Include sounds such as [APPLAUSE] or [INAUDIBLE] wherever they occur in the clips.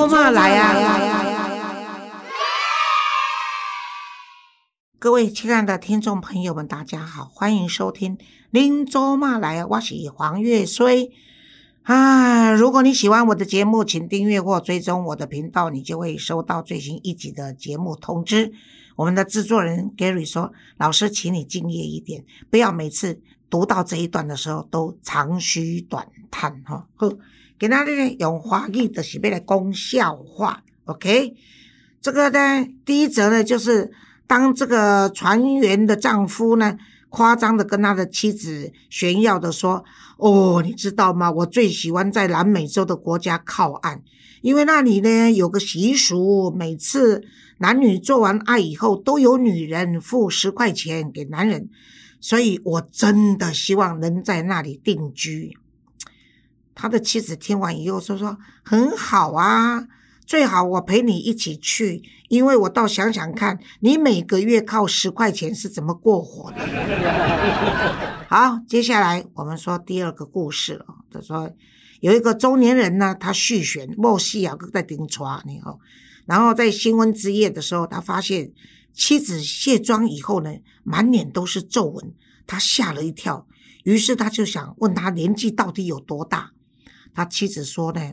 周嘛来啊！各位亲爱的听众朋友们，大家好，欢迎收听《林周嘛来啊》，我是黄月衰啊。如果你喜欢我的节目，请订阅或追踪我的频道，你就会收到最新一集的节目通知。我们的制作人 Gary 说：“老师，请你敬业一点，不要每次读到这一段的时候都长吁短叹。”哈，呵。给他呢用华语的是要来讲笑话，OK？这个呢，第一则呢，就是当这个船员的丈夫呢，夸张的跟他的妻子炫耀的说：“哦，你知道吗？我最喜欢在南美洲的国家靠岸，因为那里呢有个习俗，每次男女做完爱以后，都有女人付十块钱给男人，所以我真的希望能在那里定居。”他的妻子听完以后说：“说很好啊，最好我陪你一起去，因为我倒想想看你每个月靠十块钱是怎么过活的。[LAUGHS] ”好，接下来我们说第二个故事了。他说有一个中年人呢，他续弦莫西亚在顶床，然后，然后在新婚之夜的时候，他发现妻子卸妆以后呢，满脸都是皱纹，他吓了一跳，于是他就想问他年纪到底有多大。他妻子说呢，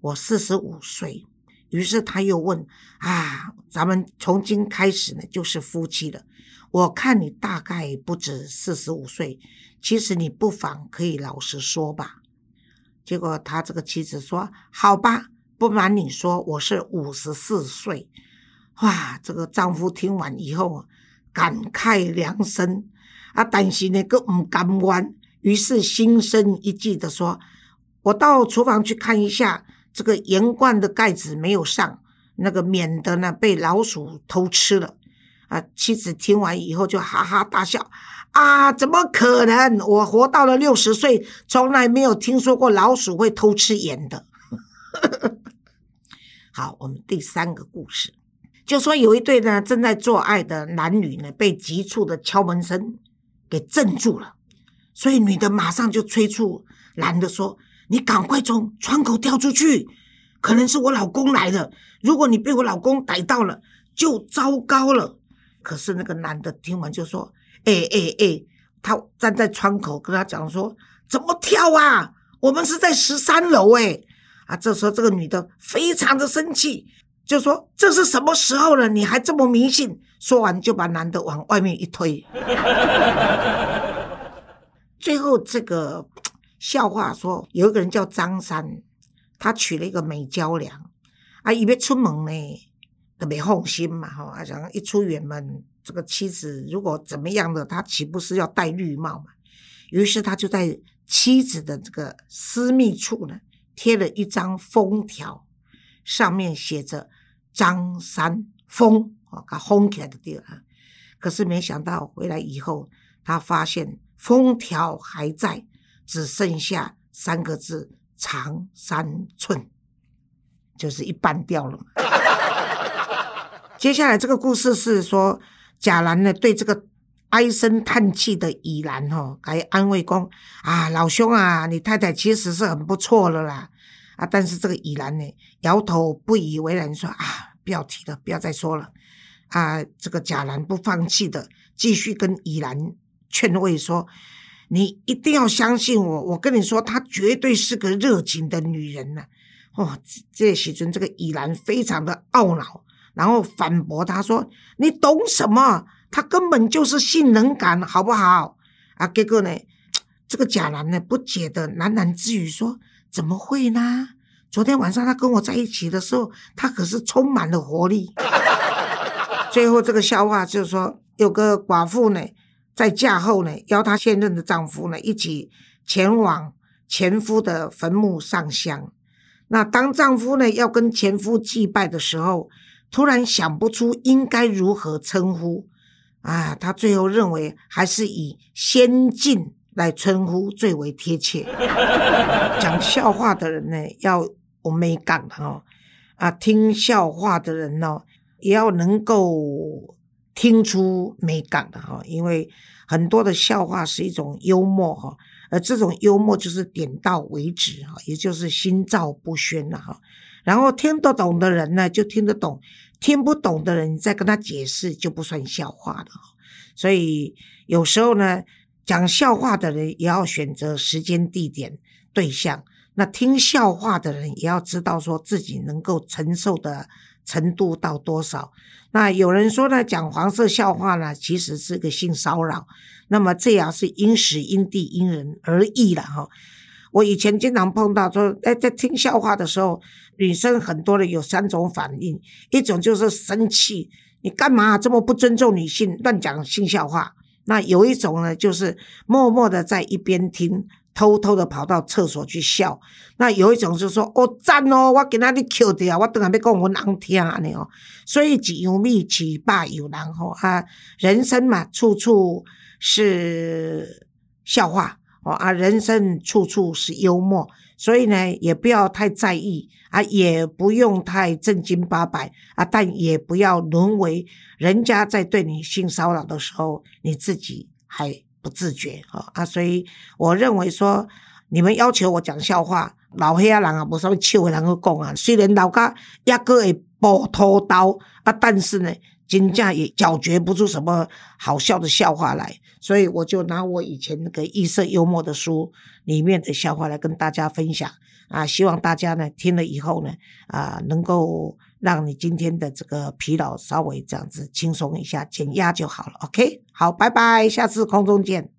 我四十五岁。于是他又问啊，咱们从今开始呢，就是夫妻了。我看你大概不止四十五岁，其实你不妨可以老实说吧。结果他这个妻子说，好吧，不瞒你说，我是五十四岁。哇，这个丈夫听完以后感慨良深啊，但是呢，个唔甘愿，于是心生一计的说。我到厨房去看一下，这个盐罐的盖子没有上，那个免得呢被老鼠偷吃了。啊，妻子听完以后就哈哈大笑，啊，怎么可能？我活到了六十岁，从来没有听说过老鼠会偷吃盐的。[LAUGHS] 好，我们第三个故事，就说有一对呢正在做爱的男女呢，被急促的敲门声给镇住了，所以女的马上就催促男的说。你赶快从窗口跳出去，可能是我老公来了。如果你被我老公逮到了，就糟糕了。可是那个男的听完就说：“哎哎哎！”他站在窗口跟他讲说：“怎么跳啊？我们是在十三楼哎！”啊，这时候这个女的非常的生气，就说：“这是什么时候了？你还这么迷信？”说完就把男的往外面一推。[LAUGHS] 最后这个。笑话说，有一个人叫张三，他娶了一个美娇娘，啊，一别出门呢，特别放心嘛，哈，啊，想一出远门，这个妻子如果怎么样的，他岂不是要戴绿帽嘛？于是他就在妻子的这个私密处呢，贴了一张封条，上面写着“张三封”，啊，他封起来的地方。可是没想到回来以后，他发现封条还在。只剩下三个字“长三寸”，就是一半掉了。[LAUGHS] 接下来这个故事是说，贾兰呢对这个唉声叹气的乙兰哈，该安慰讲啊，老兄啊，你太太其实是很不错了啦啊。但是这个乙兰呢，摇头不以为然，说啊，不要提了，不要再说了啊。这个贾兰不放弃的，继续跟乙兰劝慰说。你一定要相信我，我跟你说，她绝对是个热情的女人呢。哦，这时尊这个乙兰非常的懊恼，然后反驳他说：“你懂什么？她根本就是性能感，好不好？”啊，结果呢，这个贾兰呢不解的喃喃自语说：“怎么会呢？昨天晚上他跟我在一起的时候，他可是充满了活力。” [LAUGHS] 最后这个笑话就是说，有个寡妇呢。在嫁后呢，邀她现任的丈夫呢一起前往前夫的坟墓上香。那当丈夫呢要跟前夫祭拜的时候，突然想不出应该如何称呼啊，他最后认为还是以先进来称呼最为贴切。讲笑话的人呢要我没感哦，啊，听笑话的人呢也要能够。听出美感的哈，因为很多的笑话是一种幽默哈，而这种幽默就是点到为止哈，也就是心照不宣了哈。然后听得懂的人呢就听得懂，听不懂的人你再跟他解释就不算笑话了。所以有时候呢，讲笑话的人也要选择时间、地点、对象。那听笑话的人也要知道说自己能够承受的程度到多少。那有人说呢，讲黄色笑话呢，其实是个性骚扰。那么这样是因时因地因人而异了哈。我以前经常碰到说，哎，在听笑话的时候，女生很多的有三种反应，一种就是生气，你干嘛这么不尊重女性，乱讲性笑话？那有一种呢，就是默默的在一边听。偷偷的跑到厕所去笑，那有一种就是说哦赞哦，我给他你 Q 掉，我等下要讲我难听啊你哦，所以只有蜜起罢有然后啊，人生嘛处处是笑话哦啊，人生处处是幽默，所以呢也不要太在意啊，也不用太正经八百啊，但也不要沦为人家在对你性骚扰的时候，你自己还。不自觉啊啊！所以我认为说，你们要求我讲笑话，老黑啊人啊，不稍微笑的人去讲啊。虽然老家压个会补头刀啊，但是呢，金价也搅嚼不出什么好笑的笑话来。所以我就拿我以前那个异色幽默的书里面的笑话来跟大家分享啊，希望大家呢听了以后呢啊，能够让你今天的这个疲劳稍微这样子轻松一下，减压就好了。OK，好，拜拜，下次空中见。